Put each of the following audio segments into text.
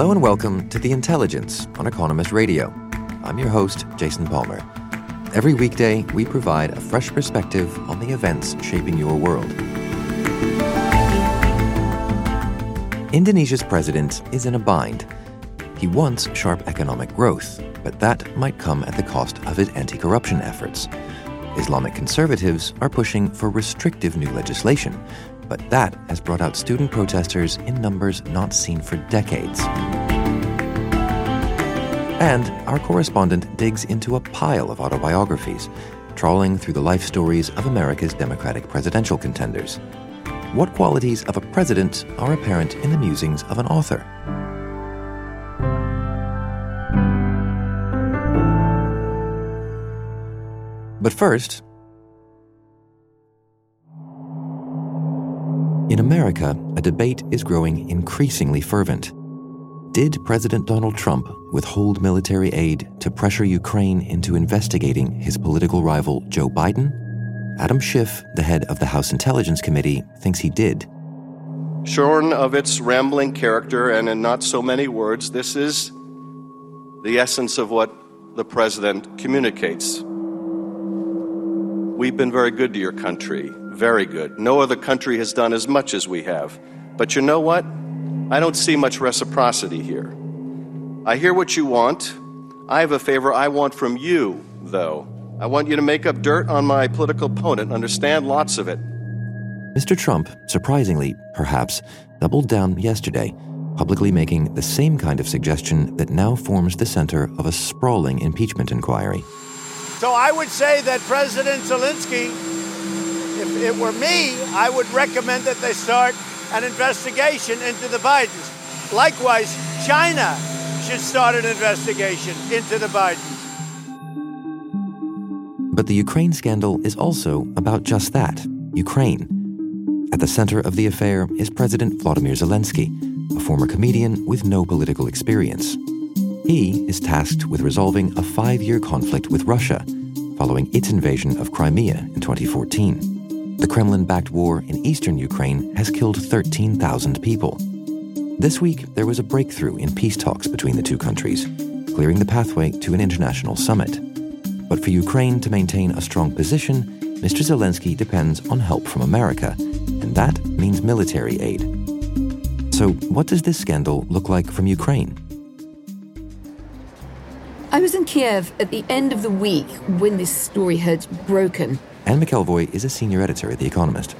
Hello and welcome to The Intelligence on Economist Radio. I'm your host, Jason Palmer. Every weekday, we provide a fresh perspective on the events shaping your world. Indonesia's president is in a bind. He wants sharp economic growth, but that might come at the cost of his anti corruption efforts. Islamic conservatives are pushing for restrictive new legislation, but that has brought out student protesters in numbers not seen for decades. And our correspondent digs into a pile of autobiographies, trawling through the life stories of America's Democratic presidential contenders. What qualities of a president are apparent in the musings of an author? But first, in America, a debate is growing increasingly fervent. Did President Donald Trump withhold military aid to pressure Ukraine into investigating his political rival Joe Biden? Adam Schiff, the head of the House Intelligence Committee, thinks he did. Shorn of its rambling character and in not so many words, this is the essence of what the president communicates. We've been very good to your country, very good. No other country has done as much as we have. But you know what? I don't see much reciprocity here. I hear what you want. I have a favor I want from you, though. I want you to make up dirt on my political opponent, understand lots of it. Mr. Trump, surprisingly, perhaps, doubled down yesterday, publicly making the same kind of suggestion that now forms the center of a sprawling impeachment inquiry. So I would say that President Zelensky, if it were me, I would recommend that they start an investigation into the Bidens. Likewise, China should start an investigation into the Bidens. But the Ukraine scandal is also about just that Ukraine. At the center of the affair is President Vladimir Zelensky, a former comedian with no political experience. He is tasked with resolving a five year conflict with Russia following its invasion of Crimea in 2014. The Kremlin backed war in eastern Ukraine has killed 13,000 people. This week, there was a breakthrough in peace talks between the two countries, clearing the pathway to an international summit. But for Ukraine to maintain a strong position, Mr. Zelensky depends on help from America, and that means military aid. So, what does this scandal look like from Ukraine? I was in Kiev at the end of the week when this story had broken. Anne McElvoy is a senior editor at The Economist.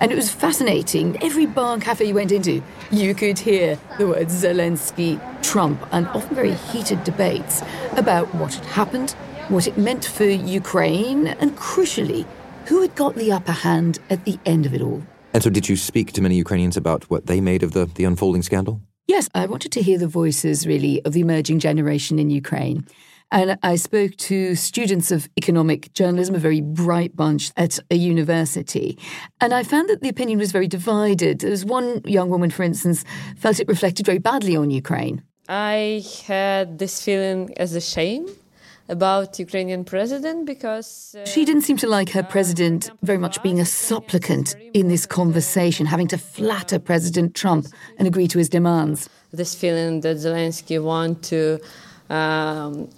And it was fascinating. Every bar and cafe you went into, you could hear the words Zelensky, Trump, and often very heated debates about what had happened, what it meant for Ukraine, and crucially, who had got the upper hand at the end of it all. And so, did you speak to many Ukrainians about what they made of the, the unfolding scandal? Yes, I wanted to hear the voices, really, of the emerging generation in Ukraine. And I spoke to students of economic journalism, a very bright bunch at a university. And I found that the opinion was very divided. There was one young woman, for instance, felt it reflected very badly on Ukraine. I had this feeling as a shame about Ukrainian president because uh, she didn't seem to like her president very much being a supplicant in this conversation, having to flatter President Trump and agree to his demands. This feeling that Zelensky want to um,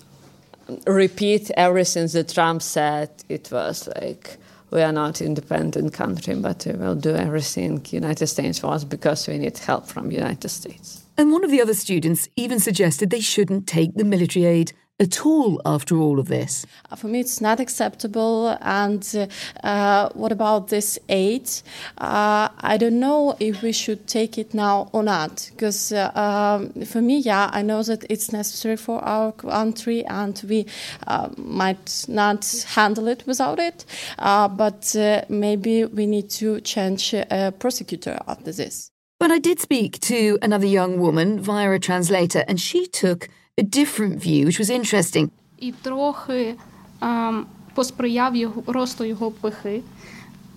repeat everything that Trump said. It was like we are not independent country, but we will do everything United States wants because we need help from United States. And one of the other students even suggested they shouldn't take the military aid at all after all of this? Uh, for me, it's not acceptable. And uh, what about this aid? Uh, I don't know if we should take it now or not. Because uh, um, for me, yeah, I know that it's necessary for our country and we uh, might not handle it without it. Uh, but maybe we need to change a prosecutor after this. But I did speak to another young woman via a translator, and she took a different view, which was interesting. І трохи посприяв його росту його пихи.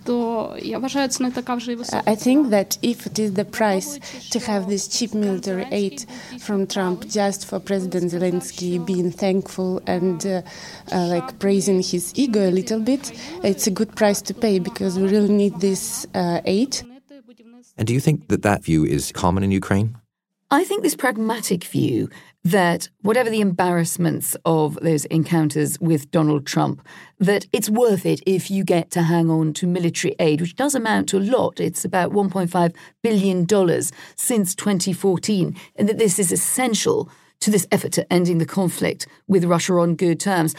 То я вважаю, це не така вже й висока. I think that if it is the price to have this cheap military aid from Trump just for President Zelensky being thankful and uh, uh, like praising his ego a little bit, it's a good price to pay because we really need this uh, aid. And do you think that that view is common in Ukraine? I think this pragmatic view that whatever the embarrassments of those encounters with Donald Trump, that it's worth it if you get to hang on to military aid, which does amount to a lot. It's about $1.5 billion since 2014, and that this is essential to this effort to ending the conflict with Russia on good terms.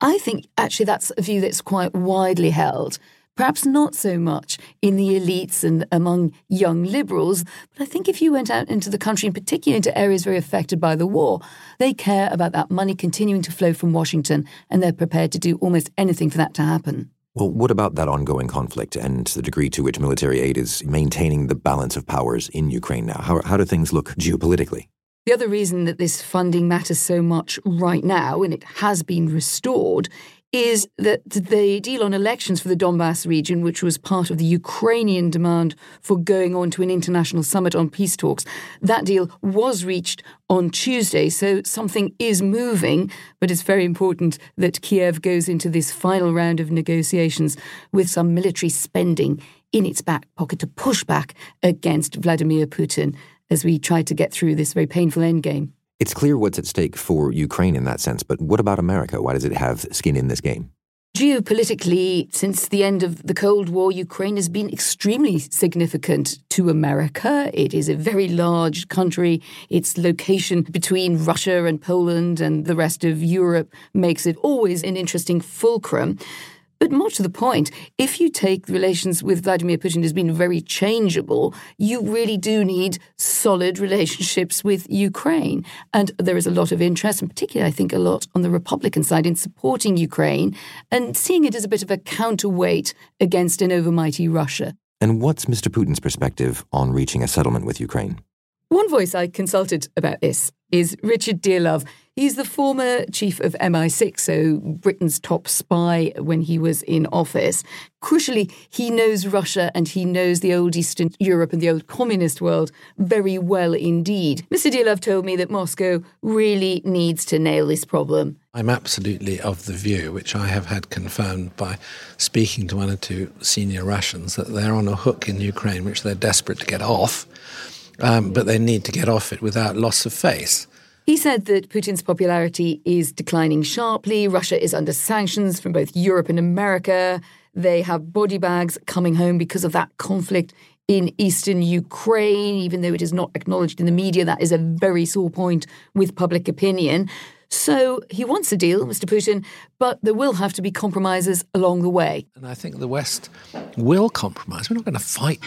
I think actually that's a view that's quite widely held. Perhaps not so much in the elites and among young liberals, but I think if you went out into the country, in particular into areas very affected by the war, they care about that money continuing to flow from Washington and they're prepared to do almost anything for that to happen. Well, what about that ongoing conflict and the degree to which military aid is maintaining the balance of powers in Ukraine now? How, how do things look geopolitically? The other reason that this funding matters so much right now, and it has been restored, is that the deal on elections for the Donbass region, which was part of the Ukrainian demand for going on to an international summit on peace talks, that deal was reached on Tuesday. So something is moving, but it's very important that Kiev goes into this final round of negotiations with some military spending in its back pocket to push back against Vladimir Putin as we try to get through this very painful endgame. It's clear what's at stake for Ukraine in that sense, but what about America? Why does it have skin in this game? Geopolitically, since the end of the Cold War, Ukraine has been extremely significant to America. It is a very large country. Its location between Russia and Poland and the rest of Europe makes it always an interesting fulcrum. But more to the point, if you take relations with Vladimir Putin as being very changeable, you really do need solid relationships with Ukraine. And there is a lot of interest, and particularly, I think, a lot on the Republican side in supporting Ukraine and seeing it as a bit of a counterweight against an overmighty Russia. And what's Mr. Putin's perspective on reaching a settlement with Ukraine? One voice I consulted about this is Richard Dearlove. He's the former chief of MI6, so Britain's top spy when he was in office. Crucially, he knows Russia and he knows the old Eastern Europe and the old communist world very well indeed. Mr. Dearlove told me that Moscow really needs to nail this problem. I'm absolutely of the view, which I have had confirmed by speaking to one or two senior Russians, that they're on a hook in Ukraine, which they're desperate to get off. Um, but they need to get off it without loss of face. He said that Putin's popularity is declining sharply. Russia is under sanctions from both Europe and America. They have body bags coming home because of that conflict in eastern Ukraine, even though it is not acknowledged in the media. That is a very sore point with public opinion. So he wants a deal, Mr. Putin, but there will have to be compromises along the way. And I think the West will compromise. We're not going to fight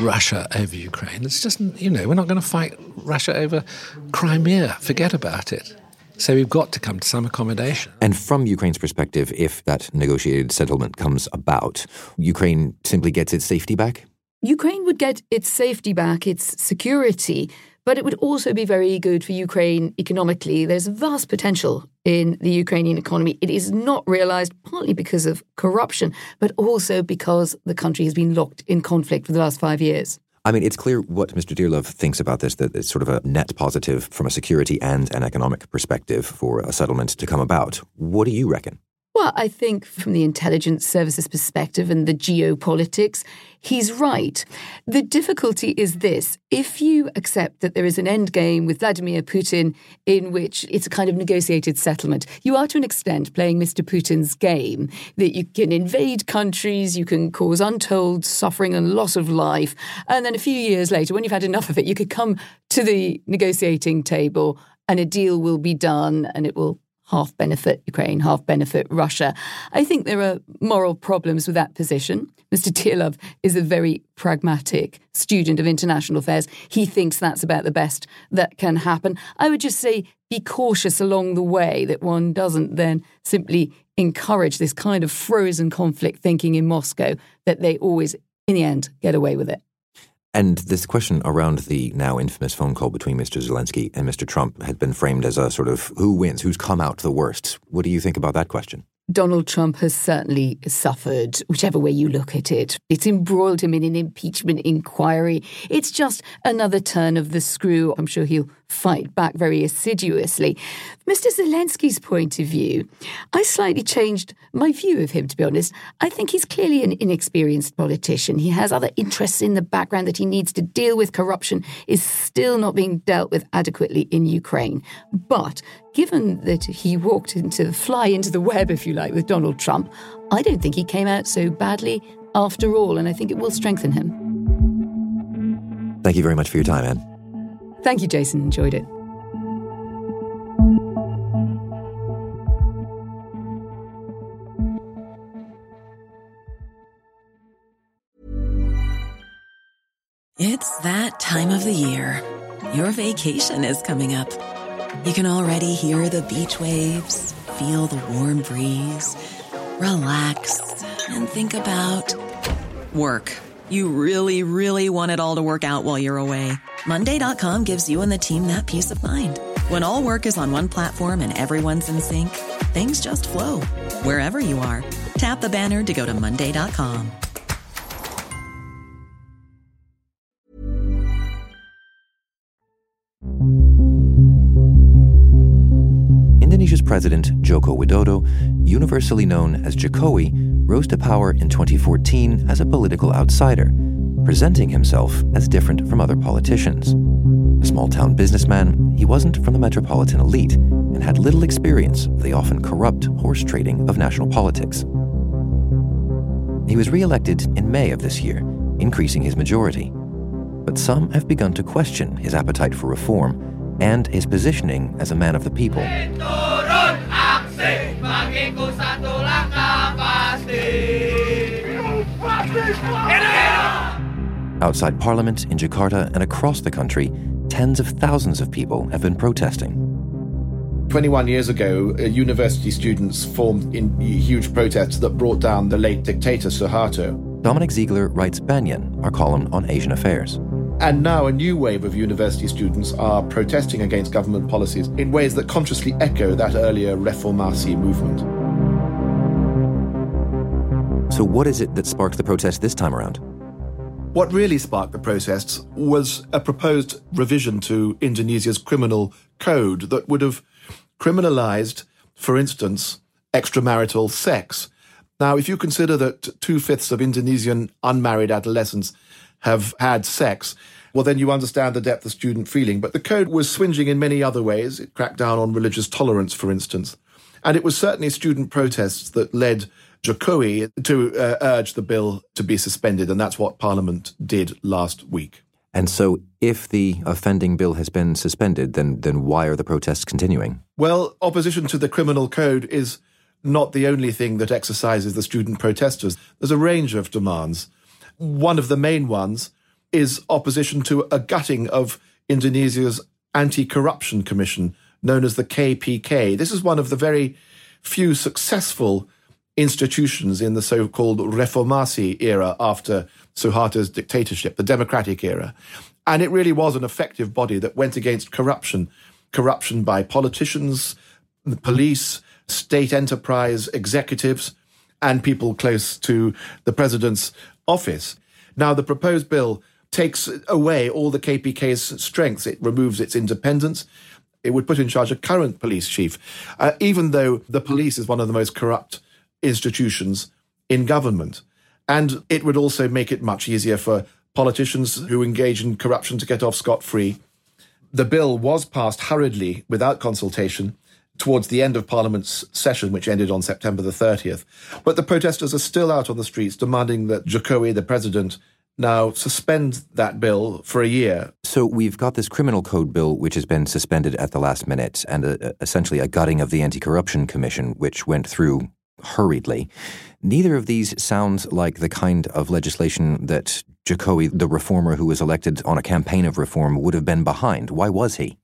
Russia over Ukraine. It's just, you know, we're not going to fight Russia over Crimea. Forget about it. So we've got to come to some accommodation. And from Ukraine's perspective, if that negotiated settlement comes about, Ukraine simply gets its safety back? Ukraine would get its safety back, its security, but it would also be very good for Ukraine economically. There's vast potential in the Ukrainian economy. It is not realized partly because of corruption, but also because the country has been locked in conflict for the last five years. I mean, it's clear what Mr. Dearlove thinks about this, that it's sort of a net positive from a security and an economic perspective for a settlement to come about. What do you reckon? Well, I think from the intelligence services perspective and the geopolitics, he's right. The difficulty is this if you accept that there is an end game with Vladimir Putin in which it's a kind of negotiated settlement, you are to an extent playing Mr. Putin's game, that you can invade countries, you can cause untold suffering and loss of life, and then a few years later, when you've had enough of it, you could come to the negotiating table and a deal will be done and it will half benefit Ukraine, half benefit Russia. I think there are moral problems with that position. Mr. Dearlove is a very pragmatic student of international affairs. He thinks that's about the best that can happen. I would just say be cautious along the way that one doesn't then simply encourage this kind of frozen conflict thinking in Moscow that they always, in the end, get away with it. And this question around the now infamous phone call between Mr. Zelensky and Mr. Trump had been framed as a sort of who wins, who's come out the worst. What do you think about that question? Donald Trump has certainly suffered, whichever way you look at it. It's embroiled him in an impeachment inquiry. It's just another turn of the screw. I'm sure he'll fight back very assiduously. Mr. Zelensky's point of view, I slightly changed my view of him, to be honest. I think he's clearly an inexperienced politician. He has other interests in the background that he needs to deal with. Corruption is still not being dealt with adequately in Ukraine. But given that he walked into the fly into the web, if you like, with Donald Trump, I don't think he came out so badly after all, and I think it will strengthen him. Thank you very much for your time, Anne. Thank you, Jason. Enjoyed it. It's that time of the year. Your vacation is coming up. You can already hear the beach waves, feel the warm breeze, relax, and think about work. You really, really want it all to work out while you're away. Monday.com gives you and the team that peace of mind. When all work is on one platform and everyone's in sync, things just flow wherever you are. Tap the banner to go to Monday.com. Indonesia's president, Joko Widodo, universally known as Jokowi, rose to power in 2014 as a political outsider presenting himself as different from other politicians. A small town businessman, he wasn't from the metropolitan elite and had little experience of the often corrupt horse trading of national politics. He was re elected in May of this year, increasing his majority. But some have begun to question his appetite for reform and his positioning as a man of the people. Outside Parliament in Jakarta and across the country, tens of thousands of people have been protesting. 21 years ago, uh, university students formed in huge protests that brought down the late dictator Suharto. Dominic Ziegler writes Banyan, our column on Asian affairs. And now a new wave of university students are protesting against government policies in ways that consciously echo that earlier Reformasi movement. So, what is it that sparked the protest this time around? What really sparked the protests was a proposed revision to Indonesia's criminal code that would have criminalized, for instance, extramarital sex. Now, if you consider that two fifths of Indonesian unmarried adolescents have had sex, well, then you understand the depth of student feeling. But the code was swinging in many other ways. It cracked down on religious tolerance, for instance. And it was certainly student protests that led Jokowi to uh, urge the bill to be suspended, and that's what Parliament did last week. And so, if the offending bill has been suspended, then then why are the protests continuing? Well, opposition to the criminal code is not the only thing that exercises the student protesters. There's a range of demands. One of the main ones is opposition to a gutting of Indonesia's anti-corruption commission, known as the KPK. This is one of the very few successful institutions in the so-called Reformasi era after Suharto's dictatorship, the democratic era. And it really was an effective body that went against corruption, corruption by politicians, the police, state enterprise executives, and people close to the president's office. Now, the proposed bill takes away all the KPK's strengths. It removes its independence. It would put in charge a current police chief, uh, even though the police is one of the most corrupt institutions in government. And it would also make it much easier for politicians who engage in corruption to get off scot free. The bill was passed hurriedly without consultation towards the end of Parliament's session, which ended on September the 30th. But the protesters are still out on the streets demanding that Jokowi, the president, now suspend that bill for a year. So we've got this criminal code bill which has been suspended at the last minute and a, essentially a gutting of the anti-corruption commission which went through hurriedly. Neither of these sounds like the kind of legislation that Jokowi, the reformer who was elected on a campaign of reform, would have been behind. Why was he?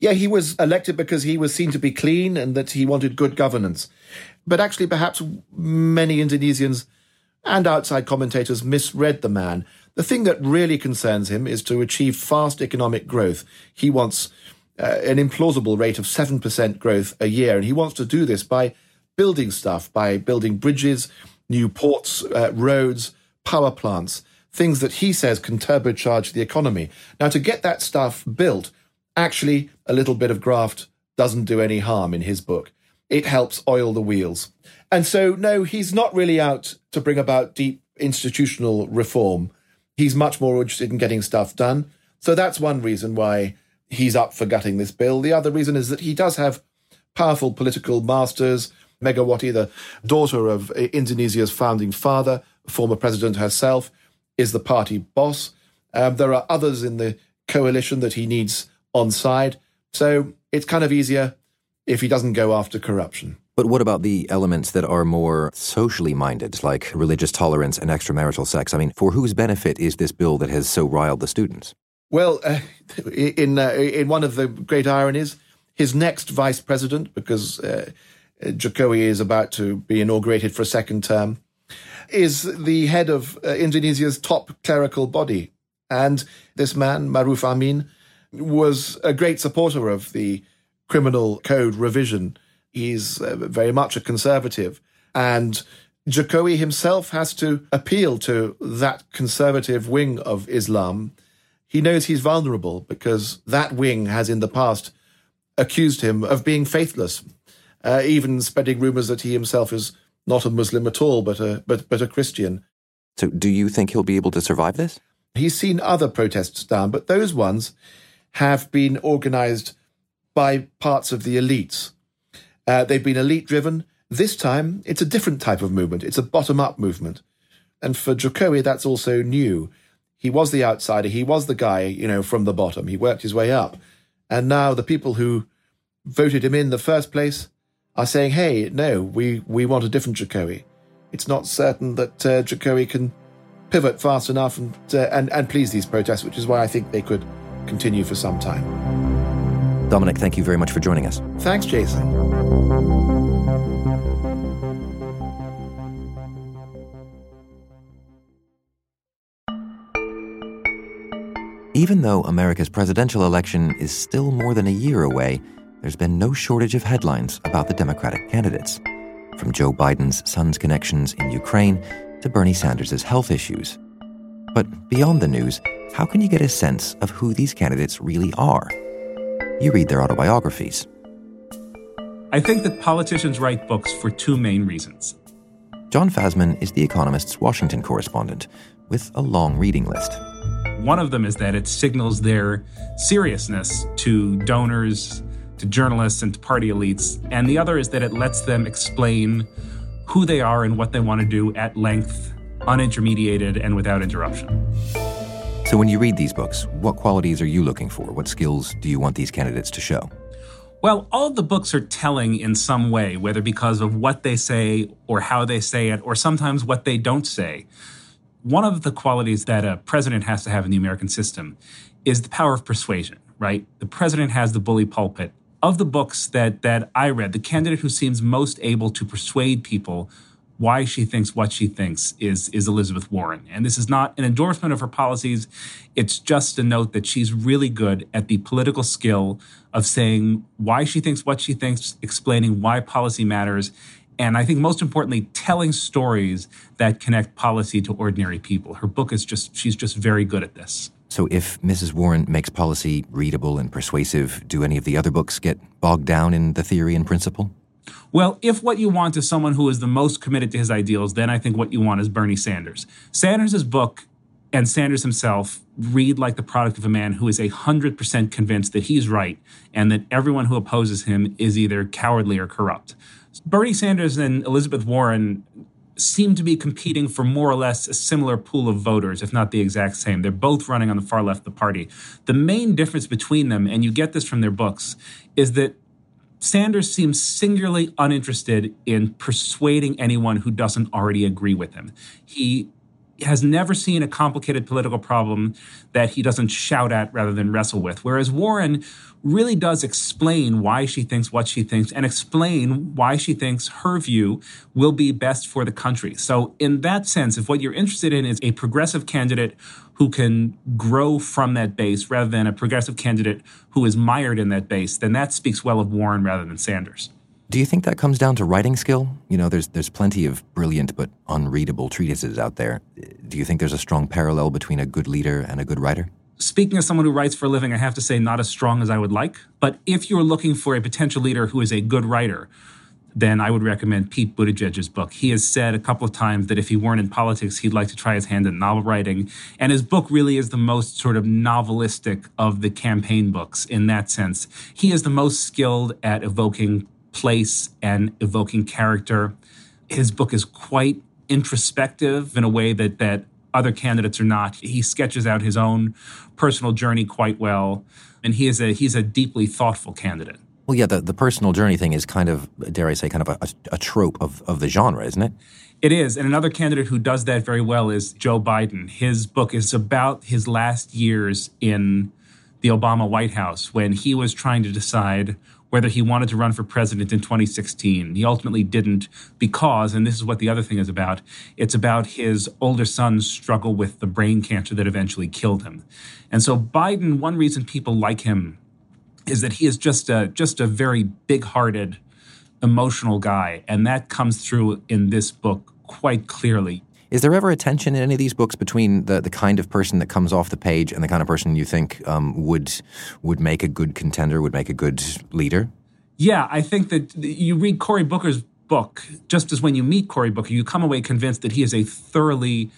Yeah, he was elected because he was seen to be clean and that he wanted good governance. But actually, perhaps many Indonesians and outside commentators misread the man. The thing that really concerns him is to achieve fast economic growth. He wants uh, an implausible rate of 7% growth a year, and he wants to do this by building stuff, by building bridges, new ports, uh, roads, power plants, things that he says can turbocharge the economy. Now, to get that stuff built, actually, a little bit of graft doesn't do any harm in his book. It helps oil the wheels. And so, no, he's not really out to bring about deep institutional reform. He's much more interested in getting stuff done. So that's one reason why he's up for gutting this bill. The other reason is that he does have powerful political masters Megawati, the daughter of Indonesia's founding father, former president herself, is the party boss. Um, there are others in the coalition that he needs on side. So it's kind of easier if he doesn't go after corruption. But what about the elements that are more socially minded, like religious tolerance and extramarital sex? I mean, for whose benefit is this bill that has so riled the students? Well, uh, in uh, in one of the great ironies, his next vice president, because uh, Jokowi is about to be inaugurated for a second term, is the head of uh, Indonesia's top clerical body. And this man, Maruf Amin, was a great supporter of the criminal code revision. He's uh, very much a conservative. And Jokowi himself has to appeal to that conservative wing of Islam. He knows he's vulnerable because that wing has in the past accused him of being faithless uh, even spreading rumors that he himself is not a Muslim at all, but a, but, but a Christian. So, do you think he'll be able to survive this? He's seen other protests down, but those ones have been organized by parts of the elites. Uh, they've been elite driven. This time, it's a different type of movement. It's a bottom up movement. And for Jokowi, that's also new. He was the outsider. He was the guy, you know, from the bottom. He worked his way up. And now the people who voted him in the first place are saying, hey, no, we, we want a different Jokowi. It's not certain that uh, Jokowi can pivot fast enough and, uh, and, and please these protests, which is why I think they could continue for some time. Dominic, thank you very much for joining us. Thanks, Jason. Even though America's presidential election is still more than a year away, there's been no shortage of headlines about the Democratic candidates, from Joe Biden's son's connections in Ukraine to Bernie Sanders' health issues. But beyond the news, how can you get a sense of who these candidates really are? You read their autobiographies. I think that politicians write books for two main reasons. John Fasman is The Economist's Washington correspondent with a long reading list. One of them is that it signals their seriousness to donors to journalists and to party elites. And the other is that it lets them explain who they are and what they want to do at length, unintermediated, and without interruption. So, when you read these books, what qualities are you looking for? What skills do you want these candidates to show? Well, all the books are telling in some way, whether because of what they say or how they say it, or sometimes what they don't say. One of the qualities that a president has to have in the American system is the power of persuasion, right? The president has the bully pulpit of the books that that I read, the candidate who seems most able to persuade people why she thinks what she thinks is is Elizabeth Warren. And this is not an endorsement of her policies. It's just a note that she's really good at the political skill of saying why she thinks what she thinks, explaining why policy matters, and I think most importantly, telling stories that connect policy to ordinary people. Her book is just she's just very good at this. So, if Mrs. Warren makes policy readable and persuasive, do any of the other books get bogged down in the theory and principle? Well, if what you want is someone who is the most committed to his ideals, then I think what you want is Bernie Sanders. Sanders' book and Sanders himself read like the product of a man who is 100% convinced that he's right and that everyone who opposes him is either cowardly or corrupt. Bernie Sanders and Elizabeth Warren seem to be competing for more or less a similar pool of voters, if not the exact same. They're both running on the far left of the party. The main difference between them, and you get this from their books, is that Sanders seems singularly uninterested in persuading anyone who doesn't already agree with him. He has never seen a complicated political problem that he doesn't shout at rather than wrestle with. Whereas Warren really does explain why she thinks what she thinks and explain why she thinks her view will be best for the country. So, in that sense, if what you're interested in is a progressive candidate who can grow from that base rather than a progressive candidate who is mired in that base, then that speaks well of Warren rather than Sanders. Do you think that comes down to writing skill? You know, there's there's plenty of brilliant but unreadable treatises out there. Do you think there's a strong parallel between a good leader and a good writer? Speaking as someone who writes for a living, I have to say not as strong as I would like. But if you're looking for a potential leader who is a good writer, then I would recommend Pete Buttigieg's book. He has said a couple of times that if he weren't in politics, he'd like to try his hand at novel writing. And his book really is the most sort of novelistic of the campaign books in that sense. He is the most skilled at evoking place and evoking character. His book is quite introspective in a way that that other candidates are not. He sketches out his own personal journey quite well, and he is a he's a deeply thoughtful candidate. Well, yeah, the, the personal journey thing is kind of, dare I say, kind of a, a trope of, of the genre, isn't it? It is. And another candidate who does that very well is Joe Biden. His book is about his last years in the Obama White House when he was trying to decide whether he wanted to run for president in 2016. He ultimately didn't because, and this is what the other thing is about, it's about his older son's struggle with the brain cancer that eventually killed him. And so Biden, one reason people like him is that he is just a just a very big-hearted, emotional guy, and that comes through in this book quite clearly. Is there ever a tension in any of these books between the, the kind of person that comes off the page and the kind of person you think um, would would make a good contender, would make a good leader? Yeah, I think that you read Cory Booker's book, just as when you meet Cory Booker, you come away convinced that he is a thoroughly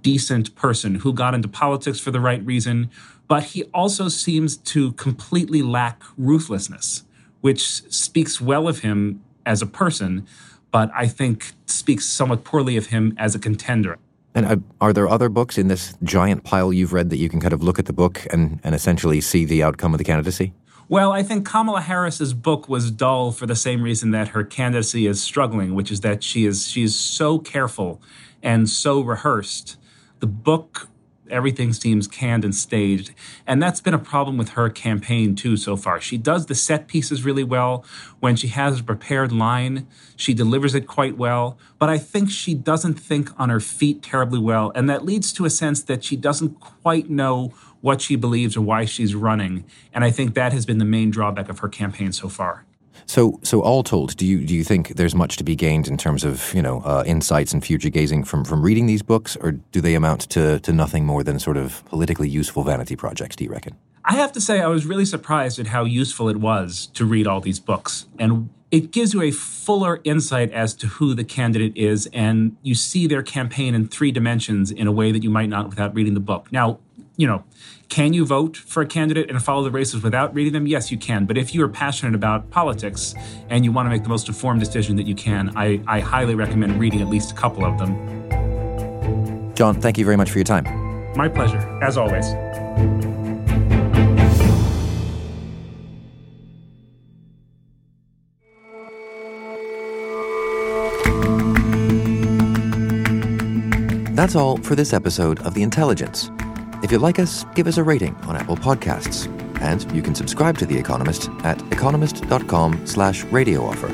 decent person who got into politics for the right reason, but he also seems to completely lack ruthlessness, which speaks well of him as a person but I think speaks somewhat poorly of him as a contender. And uh, are there other books in this giant pile you've read that you can kind of look at the book and, and essentially see the outcome of the candidacy? Well, I think Kamala Harris's book was dull for the same reason that her candidacy is struggling, which is that she is she is so careful and so rehearsed. The book everything seems canned and staged. And that's been a problem with her campaign too so far. She does the set pieces really well. When she has a prepared line, she delivers it quite well. But I think she doesn't think on her feet terribly well. And that leads to a sense that she doesn't quite know what she believes or why she's running. And I think that has been the main drawback of her campaign so far. So, so all told, do you do you think there's much to be gained in terms of you know uh, insights and future gazing from from reading these books, or do they amount to to nothing more than sort of politically useful vanity projects? Do you reckon? I have to say, I was really surprised at how useful it was to read all these books, and it gives you a fuller insight as to who the candidate is, and you see their campaign in three dimensions in a way that you might not without reading the book. Now, you know, can you vote for a candidate and follow the races without reading them? Yes, you can. But if you are passionate about politics and you want to make the most informed decision that you can, I, I highly recommend reading at least a couple of them. John, thank you very much for your time. My pleasure, as always. That's all for this episode of The Intelligence. If you like us, give us a rating on Apple Podcasts. And you can subscribe to The Economist at economist.com slash radio offer.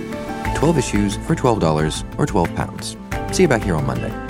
12 issues for $12 or £12. See you back here on Monday.